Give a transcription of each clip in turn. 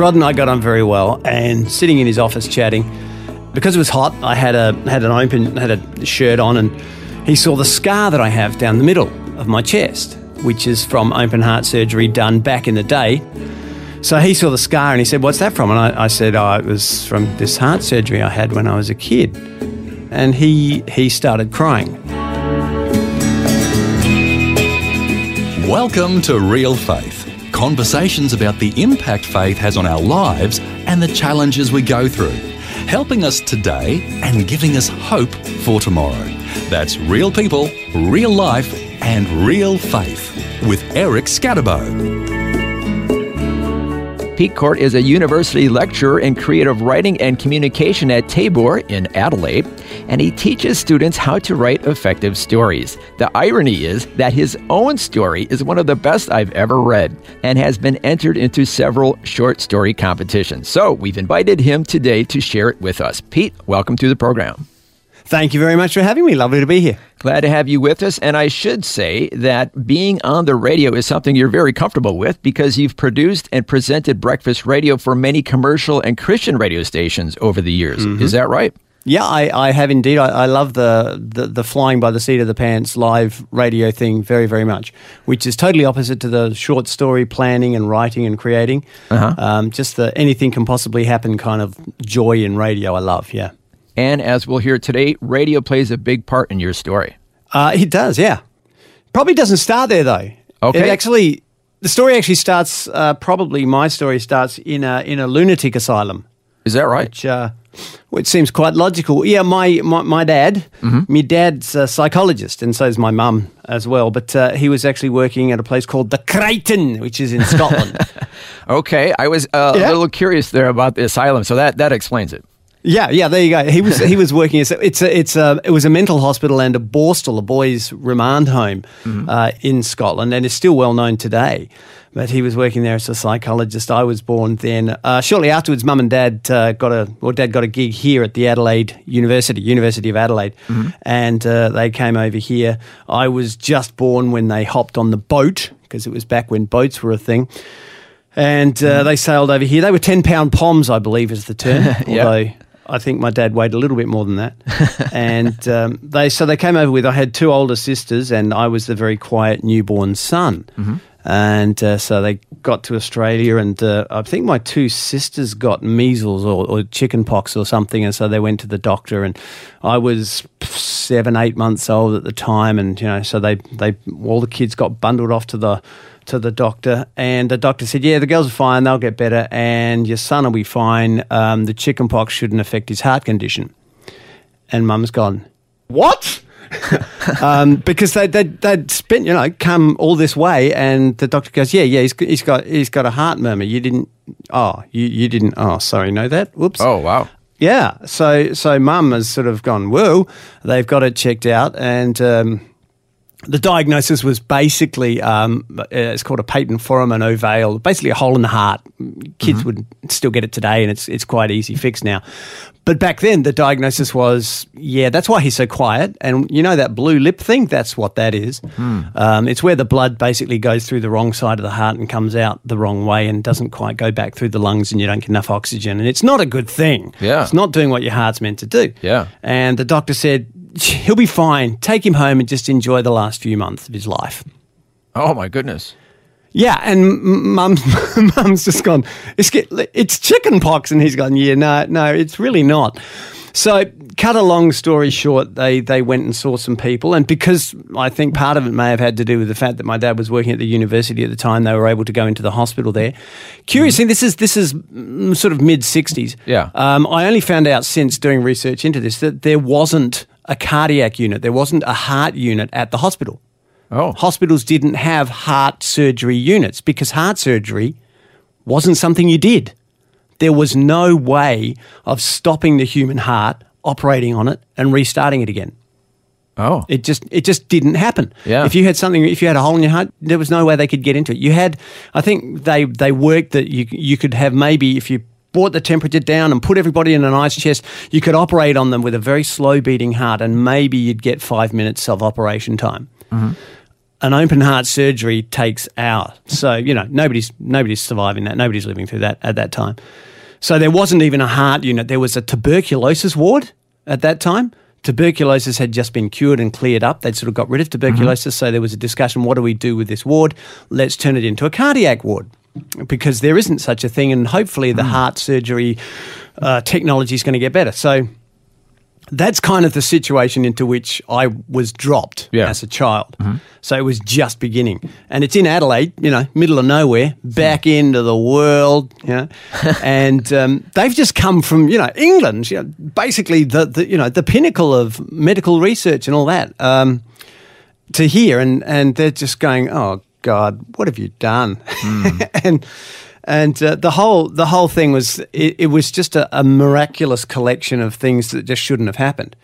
Rod and I got on very well, and sitting in his office chatting, because it was hot, I had a had an open had a shirt on, and he saw the scar that I have down the middle of my chest, which is from open heart surgery done back in the day. So he saw the scar and he said, "What's that from?" And I, I said, "Oh, it was from this heart surgery I had when I was a kid." And he he started crying. Welcome to Real Faith. Conversations about the impact faith has on our lives and the challenges we go through, helping us today and giving us hope for tomorrow. That's real people, real life, and real faith with Eric Skattebo. Pete Court is a university lecturer in creative writing and communication at Tabor in Adelaide, and he teaches students how to write effective stories. The irony is that his own story is one of the best I've ever read and has been entered into several short story competitions. So we've invited him today to share it with us. Pete, welcome to the program. Thank you very much for having me. Lovely to be here. Glad to have you with us. And I should say that being on the radio is something you're very comfortable with because you've produced and presented breakfast radio for many commercial and Christian radio stations over the years. Mm-hmm. Is that right? Yeah, I, I have indeed. I, I love the, the, the flying by the seat of the pants live radio thing very, very much, which is totally opposite to the short story planning and writing and creating. Uh-huh. Um, just the anything can possibly happen kind of joy in radio. I love, yeah. And as we'll hear today, radio plays a big part in your story. Uh, it does, yeah. Probably doesn't start there though. Okay. It actually, the story actually starts. Uh, probably my story starts in a in a lunatic asylum, Is that right? which uh, which seems quite logical. Yeah, my my, my dad, my dad's a psychologist, and so is my mum as well. But uh, he was actually working at a place called the Crichton, which is in Scotland. Okay, I was uh, Yeah. a little curious there about the asylum, so that, that explains it. Yeah, yeah, there you go. He was he was working as it's a, it's a it was a mental hospital and a borstal, a boys' remand home uh, in Scotland, and is still well known today. But he was working there as a psychologist. I was born then. Uh, shortly afterwards, mum and dad uh, got a or dad got a gig here at the Adelaide University, University of Adelaide, and uh, they came over here. I was just born when they hopped on the boat because it was back when boats were a thing. And uh, they sailed over here. They were 10 pound poms, I believe is the term. Yeah. Although I think my dad weighed a little bit more than that. and um, they so they came over with, I had two older sisters, and I was the very quiet newborn son. And uh, so they got to Australia, and uh, I think my two sisters got measles or, or chicken pox or something. And so they went to the doctor, and I was seven, eight months old at the time. And, you know, so they, they all the kids got bundled off to the to the doctor, and the doctor said, "Yeah, the girls are fine; they'll get better, and your son will be fine. Um, the chicken pox shouldn't affect his heart condition." And Mum's gone, "What?" um, because they they they'd spent you know come all this way, and the doctor goes, "Yeah, yeah, he's, he's got he's got a heart murmur. You didn't, oh, you you didn't, oh, sorry, know that? Whoops." Oh, wow. Yeah, so so mum has sort of gone, whoa, they've got it checked out, and um, the diagnosis was basically um, uh, it's called a patent foramen ovale, basically a hole in the heart. Kids would still get it today, and it's it's quite easy fix now. But back then, the diagnosis was, yeah, that's why he's so quiet. And you know that blue lip thing? That's what that is. Um, it's where the blood basically goes through the wrong side of the heart and comes out the wrong way and doesn't quite go back through the lungs, and you don't get enough oxygen. And it's not a good thing. Yeah. It's not doing what your heart's meant to do. Yeah. And the doctor said, he'll be fine. Take him home and just enjoy the last few months of his life. Oh, my goodness. Yeah, and mum's mum's just gone. It's it's chicken pox, and he's gone. Yeah, no, no, it's really not. So, cut a long story short, they they went and saw some people, and because I think part of it may have had to do with the fact that my dad was working at the university at the time, they were able to go into the hospital there. Curiously, this is this is mm, sort of mid sixties. Yeah. Um, I only found out since doing research into this that there wasn't a cardiac unit, there wasn't a heart unit at the hospital Oh, hospitals didn't have heart surgery units because heart surgery wasn't something you did. There was no way of stopping the human heart, operating on it, and restarting it again. Oh. It just it just didn't happen. Yeah. If you had something, if you had a hole in your heart, there was no way they could get into it. You had, I think they they worked that you you could have maybe if you brought the temperature down and put everybody in an ice chest, you could operate on them with a very slow beating heart, and maybe you'd get five minutes of operation time. Mm-hmm. An open heart surgery takes hours, so you know nobody's nobody's surviving that. Nobody's living through that at that time. So there wasn't even a heart unit. There was a tuberculosis ward at that time. Tuberculosis had just been cured and cleared up. They'd sort of got rid of tuberculosis. Mm-hmm. So there was a discussion what do we do with this ward? Let's turn it into a cardiac ward because there isn't such a thing. And hopefully the heart surgery uh, technology is going to get better. So that's kind of the situation into which I was dropped Yeah. as a child. So it was just beginning. And it's in Adelaide, you know, middle of nowhere, back into the world, you know. and um, they've just come from, you know, England, you know, basically the, the, you know, the pinnacle of medical research and all that, um, to here. And, and they're just going, oh, God, what have you done? and and uh, the whole the whole thing was it, it was just a, a miraculous collection of things that just shouldn't have happened,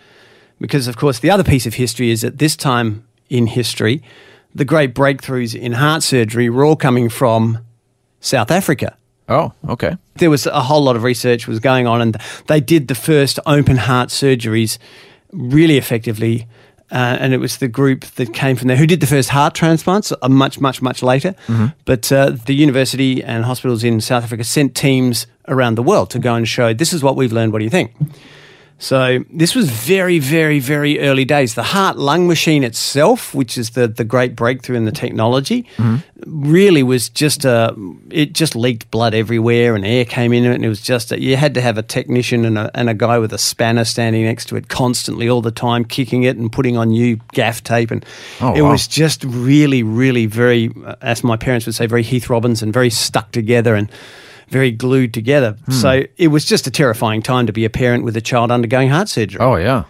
because of course the other piece of history is at this time in history, the great breakthroughs in heart surgery were all coming from South Africa Oh, okay. there was a whole lot of research was going on, and they did the first open heart surgeries really effectively. Uh, and it was the group that came from there who did the first heart transplants uh, much, much, much later. But uh, the university and hospitals in South Africa sent teams around the world to go and show this is what we've learned. What do you think? So this was very, very, very early days. The heart lung machine itself, which is the the great breakthrough in the technology, really was just a. It just leaked blood everywhere, and air came in it, and it was just a, you had to have a technician and a, and a guy with a spanner standing next to it constantly all the time, kicking it and putting on new gaff tape, and Oh, it wow. was just really, really very, uh, as my parents would say, very Heath Robinson, very stuck together and very glued together. Hmm. So it was just a terrifying time to be a parent with a child undergoing heart surgery. Oh, yeah.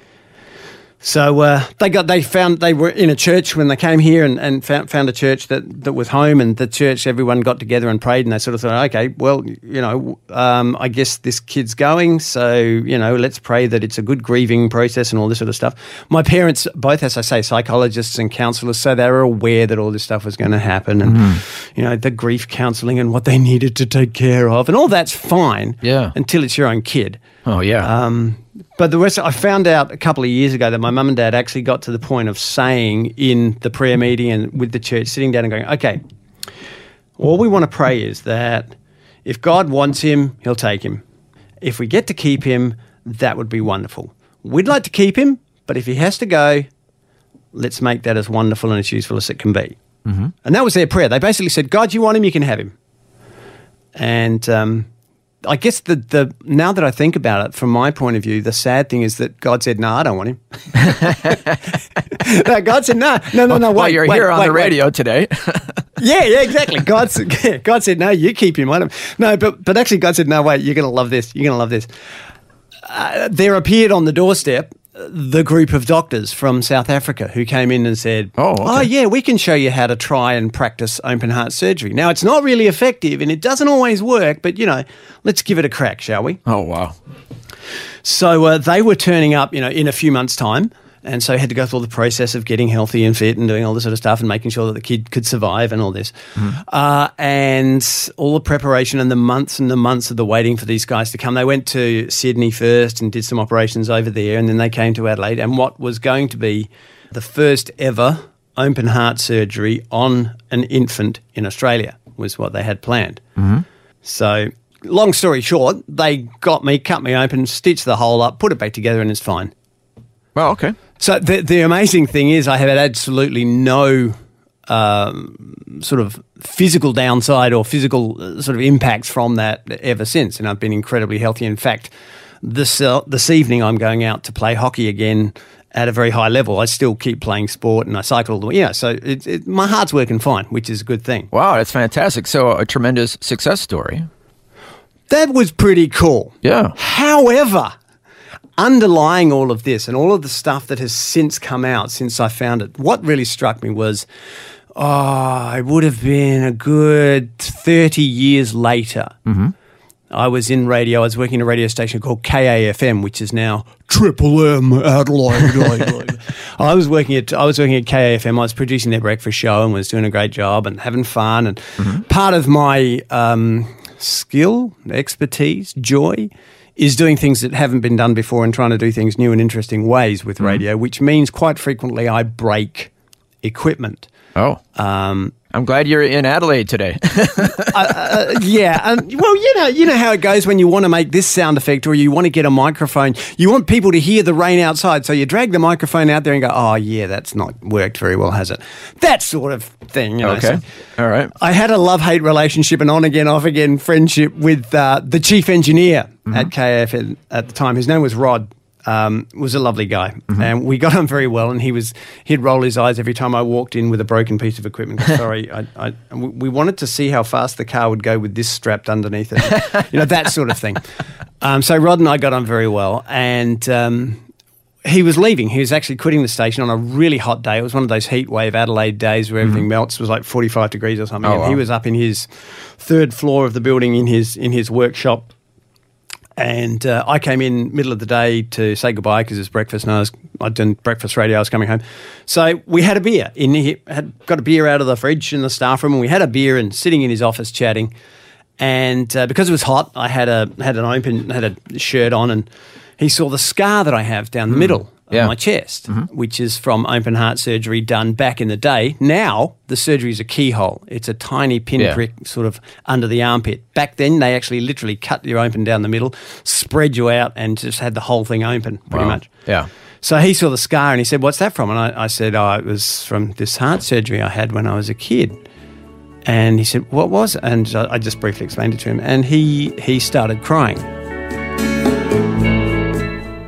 So uh, they got they found they were in a church when they came here and, and found, found a church that, that was home and the church everyone got together and prayed and they sort of thought okay well you know um, I guess this kid's going so you know let's pray that it's a good grieving process and all this sort of stuff. My parents both as I say psychologists and counsellors so they were aware that all this stuff was going to happen and you know the grief counselling and what they needed to take care of and all that's fine Yeah. until it's your own kid. Oh, yeah. Um, but the rest, I found out a couple of years ago that my mum and dad actually got to the point of saying in the prayer meeting and with the church, sitting down and going, okay, all we want to pray is that if God wants him, he'll take him. If we get to keep him, that would be wonderful. We'd like to keep him, but if he has to go, let's make that as wonderful and as useful as it can be. Mm-hmm. And that was their prayer. They basically said, God, you want him, you can have him. And um, I guess the, the now that I think about it, from my point of view, the sad thing is that God said, "No, I don't want him." no, God said, "No, no, no, no." Wait, well, you're wait, here on wait, the wait." radio today. Yeah, yeah, exactly. God said, God said, "No, you keep him." I don't- No, but but actually, God said, "No, wait, you're going to love this. You're going to love this." Uh, there appeared on the doorstep the group of doctors from South Africa who came in and said, Oh, okay. oh yeah, we can show you how to try and practice open heart surgery." Now, it's not really effective and it doesn't always work, but you know, let's give it a crack, shall we? oh, wow. So uh, they were turning up, you know, in a few months' time. And so he had to go through all the process of getting healthy and fit and doing all this sort of stuff and making sure that the kid could survive and all this. Uh, and all the preparation and the months and the months of the waiting for these guys to come. They went to Sydney first and did some operations over there. And then they came to Adelaide. And what was going to be the first ever open heart surgery on an infant in Australia was what they had planned. So, long story short, they got me, cut me open, stitched the hole up, put it back together, and it's fine. Well, okay. So, the, the amazing thing is, I have had absolutely no um, sort of physical downside or physical uh, sort of impacts from that ever since. And I've been incredibly healthy. In fact, this, uh, this evening I'm going out to play hockey again at a very high level. I still keep playing sport and I cycle all the way. Yeah, so it, it, my heart's working fine, which is a good thing. Wow, that's fantastic. So, a tremendous success story. That was pretty cool. Yeah. However, underlying all of this and all of the stuff that has since come out since I found it, what really struck me was oh, it would have been a good 30 years later. Mm-hmm. I was in radio. I was working at a radio station called KAFM, which is now Triple M Adelaide. I was working at I was working at KAFM. I was producing their breakfast show and was doing a great job and having fun. And mm-hmm. part of my um, skill, expertise, joy is doing things that haven't been done before and trying to do things new and interesting ways with mm-hmm. radio, which means quite frequently I break equipment. Oh. Um, I'm glad you're in Adelaide today. uh, uh, yeah, um, well, you know, you know how it goes when you want to make this sound effect or you want to get a microphone. You want people to hear the rain outside, so you drag the microphone out there and go, "Oh, yeah, that's not worked very well, has it?" That sort of thing. You know, okay, so all right. I had a love hate relationship, and on again, off again friendship with uh, the chief engineer mm-hmm. at KAFM at the time. His name was Rod um, was a lovely guy, mm-hmm. and we got on very well. And he was he'd roll his eyes every time I walked in with a broken piece of equipment. Sorry, I, I, we wanted to see how fast the car would go with this strapped underneath it, you know that sort of thing. Um, so Rod and I got on very well, and. Um, he was leaving. He was actually quitting the station on a really hot day. It was one of those heat wave Adelaide days where everything mm-hmm. melts. It was like 45 degrees or something. Oh, and wow. he was up in his third floor of the building in his in his workshop and uh, I came in middle of the day to say goodbye because it's breakfast and I was, I'd done breakfast radio. I was coming home. So we had a beer in here, had got a beer out of the fridge in the staff room and we had a beer and sitting in his office chatting. And uh, because it was hot, I had a had an open had a shirt on and he saw the scar that I have down the mm. middle yeah. on my chest, mm-hmm. which is from open heart surgery done back in the day. Now the surgery is a keyhole. It's a tiny pinprick yeah. sort of under the armpit. Back then they actually literally cut you open down the middle, spread you out, and just had the whole thing open pretty wow. much. Yeah. So he saw the scar and he said, "What's that from?" And I, I said, "Oh, it was from this heart surgery I had when I was a kid." And he said, "What was?" It? And I just briefly explained it to him, and he he started crying.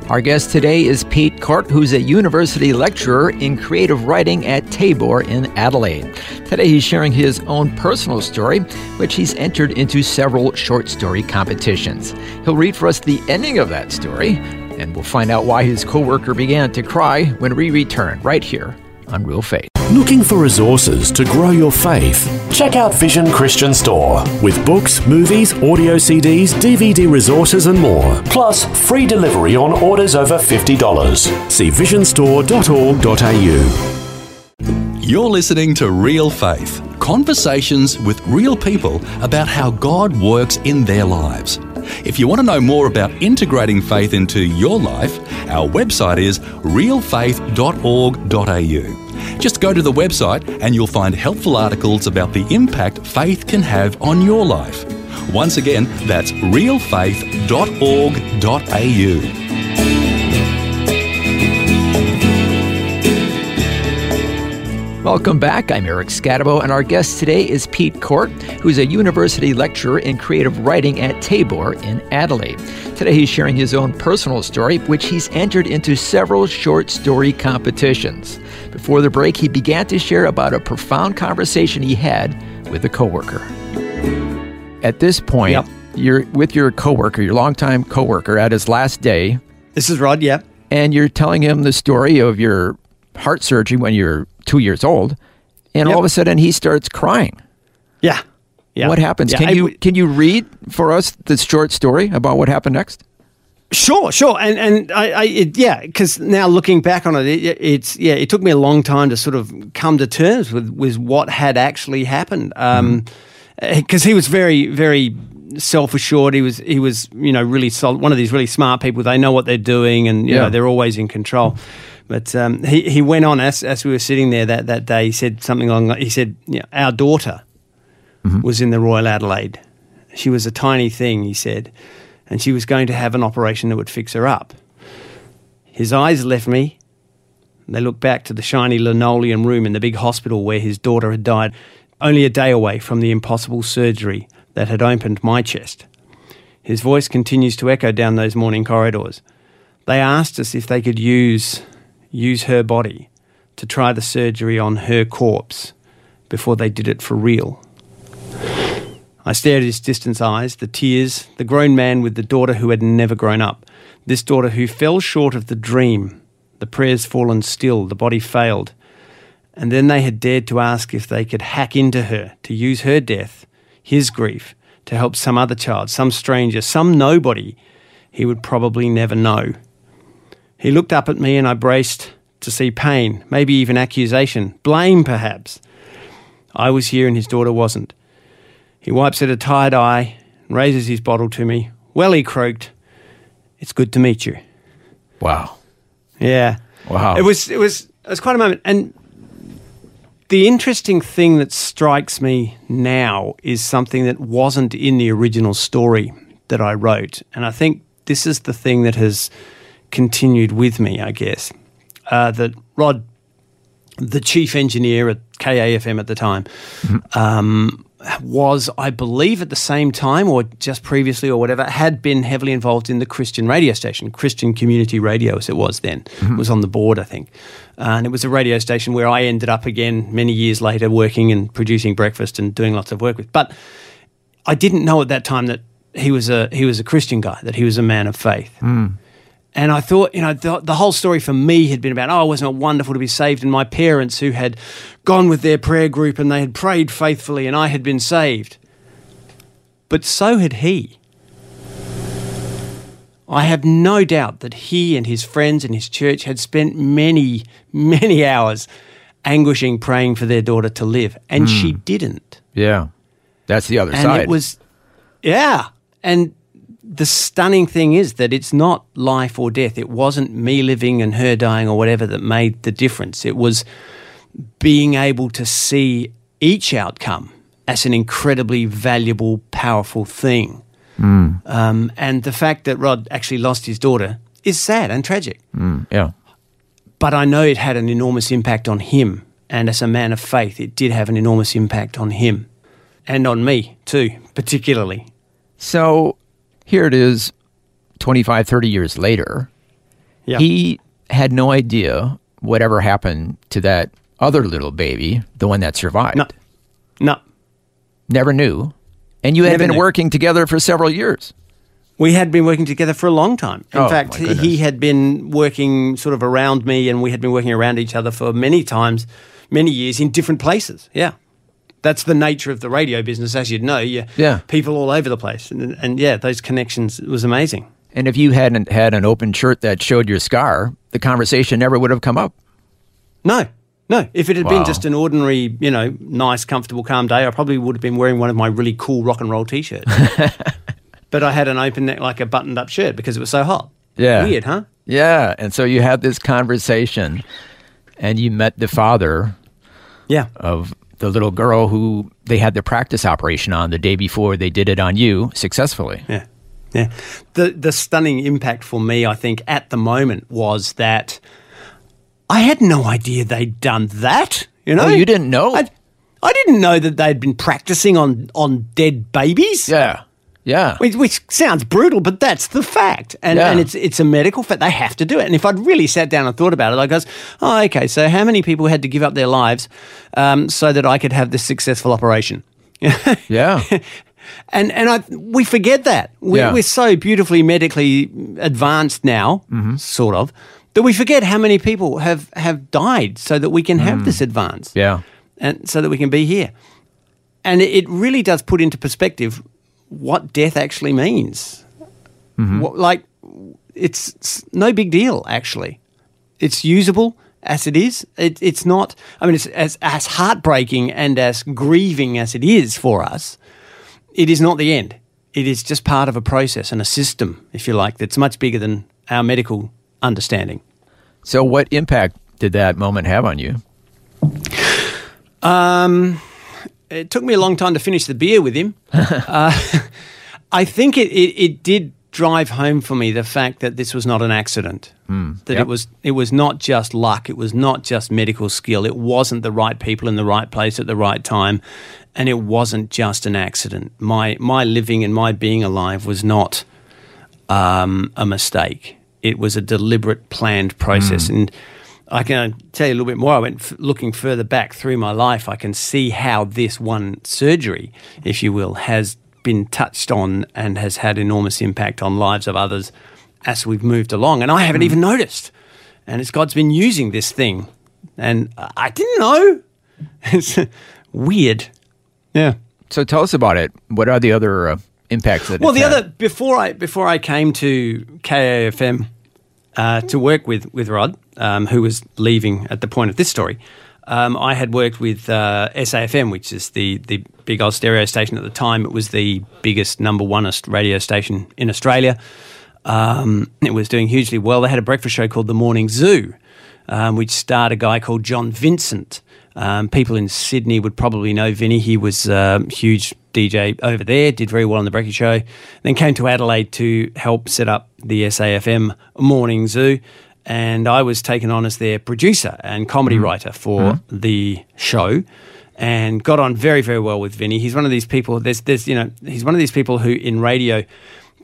Our guest today is Pete Court, who's a university lecturer in creative writing at Tabor in Adelaide. Today he's sharing his own personal story, which he's entered into several short story competitions. He'll read for us the ending of that story, and we'll find out why his coworker began to cry when we return right here on Real Faith. Looking for resources to grow your faith? Check out Vision Christian Store with books, movies, audio CDs, DVD resources, and more. Plus, free delivery on orders over $50. See visionstore.org.au. You're listening to Real Faith conversations with real people about how God works in their lives. If you want to know more about integrating faith into your life, our website is realfaith.org.au. Just go to the website and you'll find helpful articles about the impact faith can have on your life. Once again, that's realfaith.org.au. Welcome back. I'm Eric Skattebo, and our guest today is Pete Court, who's a university lecturer in creative writing at Tabor in Adelaide. Today he's sharing his own personal story, which he's entered into several short story competitions. Before the break, he began to share about a profound conversation he had with a coworker. At this point, yep. you're with your coworker, your longtime coworker, at his last day. This is Rod, yep. And you're telling him the story of your heart surgery when you're two years old, and yep. all of a sudden he starts crying. Yeah. Yeah. What happens? Yeah, can I, you can you read for us the short story about what happened next? Sure, sure, and and I, I it, yeah, because now looking back on it, it, it's yeah, it took me a long time to sort of come to terms with with what had actually happened. Um, because mm. he was very very self assured. He was he was you know really solid, one of these really smart people. They know what they're doing, and you yeah. know they're always in control. But um, he, he went on as, as we were sitting there that, that day. He said something along. He said, you know, "Our daughter mm-hmm. was in the Royal Adelaide. She was a tiny thing," he said, "and she was going to have an operation that would fix her up." His eyes left me. They looked back to the shiny linoleum room in the big hospital where his daughter had died, only a day away from the impossible surgery that had opened my chest. His voice continues to echo down those morning corridors. They asked us if they could use use her body to try the surgery on her corpse before they did it for real. I stared at his distant eyes, the tears, the grown man with the daughter who had never grown up, this daughter who fell short of the dream, the prayers fallen still, the body failed, And then they had dared to ask if they could hack into her to use her death, his grief, to help some other child, some stranger, some nobody he would probably never know. He looked up at me and I braced to see pain, maybe even accusation, blame perhaps. I was here and his daughter wasn't. He wipes at a tired eye and raises his bottle to me. Well, he croaked, It's good to meet you. Wow. Yeah. Wow. It was it was it was quite a moment. And the interesting thing that strikes me now is something that wasn't in the original story that I wrote. And I think this is the thing that has continued with me, I guess. Uh, that Rod, the chief engineer at KAFM at the time, um, was, I believe, at the same time or just previously or whatever, had been heavily involved in the Christian radio station, Christian Community Radio, as it was then. Was on the board, I think. Uh, and it was a radio station where I ended up again many years later working and producing breakfast and doing lots of work with. But I didn't know at that time that he was a he was a Christian guy, that he was a man of faith. And I thought, you know, the, the whole story for me had been about, oh, wasn't it wonderful to be saved? And my parents who had gone with their prayer group and they had prayed faithfully and I had been saved. But so had he. I have no doubt that he and his friends and his church had spent many, many hours anguishing praying for their daughter to live. And she hmm. didn't. Yeah. That's the other And side. it was, yeah. And the stunning thing is that it's not life or death. It wasn't me living and her dying or whatever that made the difference. It was being able to see each outcome as an incredibly valuable, powerful thing. Um, and the fact that Rod actually lost his daughter is sad and tragic. yeah. But I know it had an enormous impact on him. And as a man of faith, it did have an enormous impact on him and on me too, particularly. So here it is 25, 30 years later. Yeah. He had no idea whatever happened to that other little baby, the one that survived. No. No. Never knew. And you had Never been knew. working together for several years. We had been working together for a long time. In Oh, fact, my he- goodness. he had been working sort of around me, and we had been working around each other for many times, many years in different places. Yeah. That's the nature of the radio business, as you'd know. You, Yeah. People all over the place. And, and yeah, those connections, it was amazing. And if you hadn't had an open shirt that showed your scar, the conversation never would have come up. No, no. If it had Wow. been just an ordinary, you know, nice, comfortable, calm day, I probably would have been wearing one of my really cool rock and roll t-shirts. but I had an open neck, like a buttoned-up shirt, because it was so hot. Yeah. Weird, huh? Yeah. And so you had this conversation and you met the father Yeah. of the little girl who they had the practice operation on the day before they did it on you successfully. Yeah. Yeah. The the stunning impact for me, I think, at the moment was that I had no idea they'd done that. You know? Oh, you didn't know? I, I didn't know that they'd been practicing on, on dead babies. Yeah. Yeah. Which, which sounds brutal, but that's the fact, and Yeah. and it's it's a medical fact. They have to do it. And if I'd really sat down and thought about it, I goes, oh, okay. So how many people had to give up their lives um, so that I could have this successful operation? Yeah. and and I we forget that we, Yeah. we're so beautifully medically advanced now, sort of, that we forget how many people have have died so that we can have this advance, Yeah. and so that we can be here. And it really does put into perspective what death actually means. Mm-hmm. What, like, it's, it's no big deal actually. It's usable as it is. It, it's not. I mean, it's as as heartbreaking and as grieving as it is for us it is not the end. It is just part of a process and a system, if you like, that's much bigger than our medical understanding. So what impact did that moment have on you? Um, It took me a long time to finish the beer with him. uh, I think it, it, it did drive home for me the fact that this was not an accident. that Yep. it was it was not just luck. It was not just medical skill. It wasn't the right people in the right place at the right time, and it wasn't just an accident. My my living and my being alive was not um, a mistake. It was a deliberate, planned process. And I can tell you a little bit more. I went f- looking further back through my life. I can see how this one surgery, if you will, has been touched on and has had enormous impact on lives of others as we've moved along. And I haven't even noticed. And it's God's been using this thing and I didn't know. It's weird. Yeah. So tell us about it. What are the other uh, impacts that Well, the had? other before I before I came to KAFM uh, to work with with Rod, um, who was leaving at the point of this story, um, I had worked with uh, SAFM, which is the the big old stereo station at the time. It was the biggest number oneest radio station in Australia. Um, it was doing hugely well. They had a breakfast show called The Morning Zoo, um, which starred a guy called John Vincent. Um, people in Sydney would probably know Vinny. He was a huge DJ over there, did very well on the breakfast show. Then came to Adelaide to help set up the SAFM Morning Zoo. And I was taken on as their producer and comedy writer for the show and got on very, very well with Vinny. He's one of these people, there's, there's, you know, he's one of these people who in radio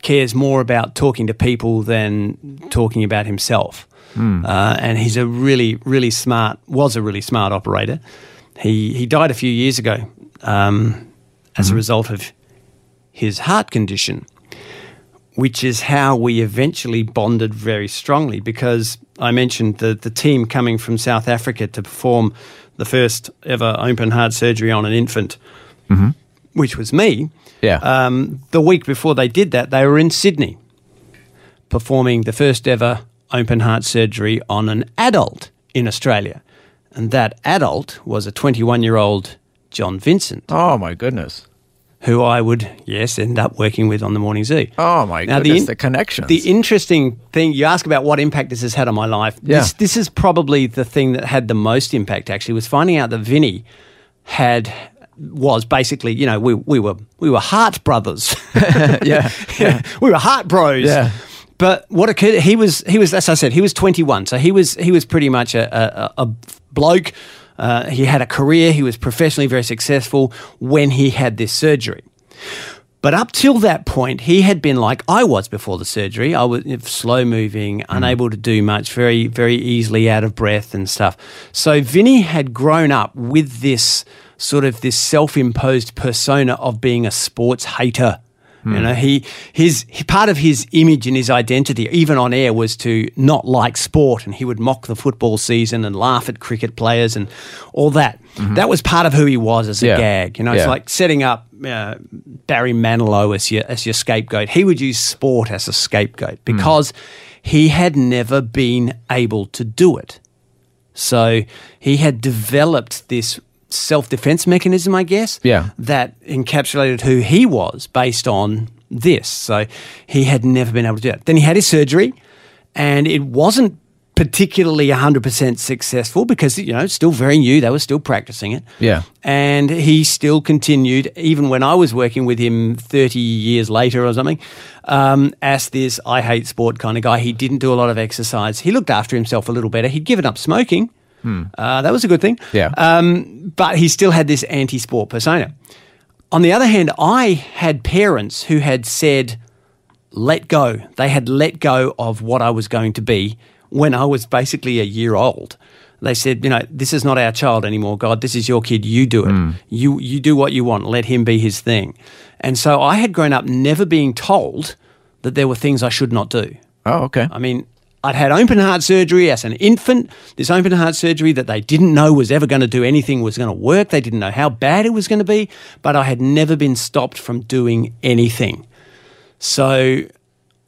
cares more about talking to people than talking about himself. Uh, and he's a really, really smart, was a really smart operator. He, he died a few years ago um, as a result of his heart condition, which is how we eventually bonded very strongly because I mentioned the, the team coming from South Africa to perform the first ever open heart surgery on an infant, which was me. Yeah. Um, the week before they did that, they were in Sydney performing the first ever open heart surgery on an adult in Australia. And that adult was a 21 year old John Vincent, oh my goodness. Who I would, yes, end up working with on the Morning Zoo. Oh my Now, the goodness. in- The, connections. The interesting thing, you ask about what impact this has had on my life. Yeah. This, this is probably the thing that had the most impact, actually, was finding out that Vinny had was basically, you know, we, we were we were heart brothers. yeah. we were heart bros. Yeah. But what occurred? He was he was as I said, he was 21, so he was he was pretty much a a, a bloke. Uh, he had a career. He was professionally very successful when he had this surgery. But up till that point, he had been like I was before the surgery. I was slow moving, unable to do much, very, very easily out of breath and stuff. So Vinny had grown up with this sort of this self imposed persona of being a sports hater. Hmm. You know, he his he, part of his image and his identity, even on air, was to not like sport, and he would mock the football season and laugh at cricket players and all that. Mm-hmm. That was part of who he was as a Yeah. gag. You know, it's like setting up uh, Barry Manilow as your as your scapegoat. He would use sport as a scapegoat hmm. because he had never been able to do it. So he had developed this self defense mechanism, I guess, Yeah. that encapsulated who he was based on this. So he had never been able to do that. Then he had his surgery, and it wasn't particularly 100% successful because, you know, still very new. They were still practicing it. Yeah. And he still continued, even when I was working with him 30 years later or something, um, as this I hate sport kind of guy. He didn't do a lot of exercise. He looked after himself a little better. He'd given up smoking. Uh, that was a good thing. Yeah. Um, but he still had this anti sport persona. On the other hand, I had parents who had said, let go. They had let go of what I was going to be when I was basically a year old. They said, you know, this is not our child anymore. God, this is your kid. You do it. You you do what you want. Let him be his thing. And so I had grown up never being told that there were things I should not do. Oh, okay. I mean, I'd had open heart surgery as an infant. This open heart surgery that they didn't know was ever going to do anything was going to work. They didn't know how bad it was going to be, but I had never been stopped from doing anything. So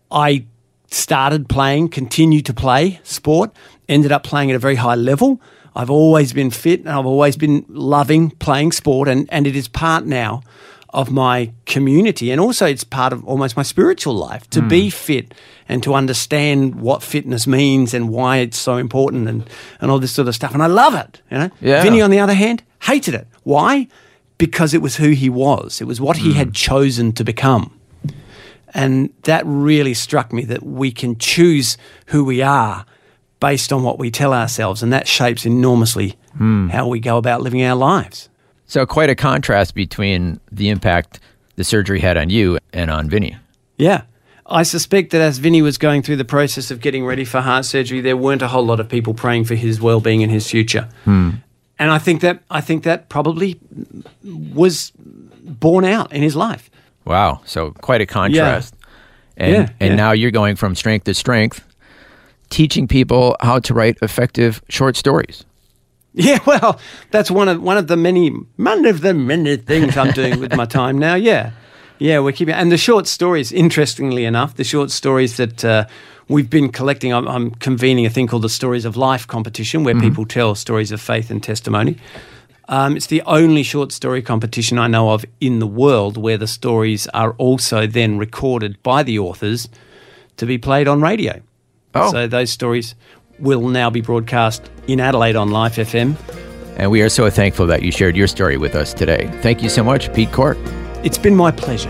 I started playing, continued to play sport, ended up playing at a very high level. I've always been fit and I've always been loving playing sport, and, and it is part now of my community. And also, it's part of almost my spiritual life to be hmm. fit and to understand what fitness means and why it's so important and, and all this sort of stuff. And I love it. You know, Yeah. Vinny, on the other hand, hated it. Why? Because it was who he was, it was what he hmm. had chosen to become. And that really struck me that we can choose who we are based on what we tell ourselves. And that shapes enormously hmm. how we go about living our lives. So quite a contrast between the impact the surgery had on you and on Vinny. Yeah. I suspect that as Vinny was going through the process of getting ready for heart surgery, there weren't a whole lot of people praying for his well-being and his future. Hmm. And I think that I think that probably was borne out in his life. Wow. So quite a contrast. And Yeah, and yeah. now you're going from strength to strength, teaching people how to write effective short stories. Yeah, well, that's one of one of the many one of the many things I'm doing with my time now. Yeah, yeah, we're keeping and the short stories. Interestingly enough, the short stories that uh, we've been collecting. I'm, I'm, convening a thing called the Stories of Life competition, where mm-hmm. people tell stories of faith and testimony. Um, it's the only short story competition I know of in the world where the stories are also then recorded by the authors to be played on radio. Oh. So those stories will now be broadcast in Adelaide on Life FM. And we are so thankful that you shared your story with us today. Thank you so much, Pete Court. It's been my pleasure.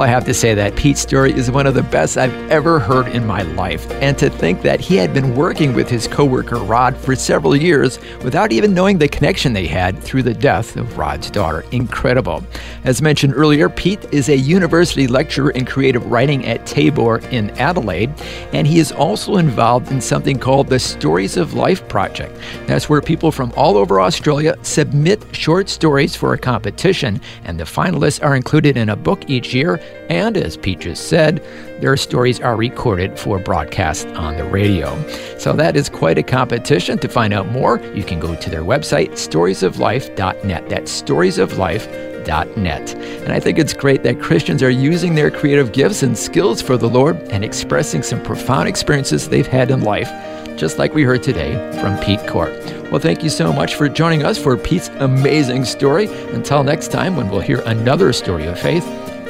I have to say that Pete's story is one of the best I've ever heard in my life. And to think that he had been working with his coworker Rod for several years without even knowing the connection they had through the death of Rod's daughter. Incredible. As mentioned earlier, Pete is a university lecturer in creative writing at Tabor in Adelaide, and he is also involved in something called the Stories of Life Project. That's where people from all over Australia submit short stories for a competition, and the finalists are included in a book each year and as Pete just said, their stories are recorded for broadcast on the radio. So that is quite a competition. To find out more, you can go to their website, storiesoflife.net. That's storiesoflife.net. And I think it's great that Christians are using their creative gifts and skills for the Lord and expressing some profound experiences they've had in life, just like we heard today from Pete Court. Well, thank you so much for joining us for Pete's amazing story. Until next time, when we'll hear another story of faith,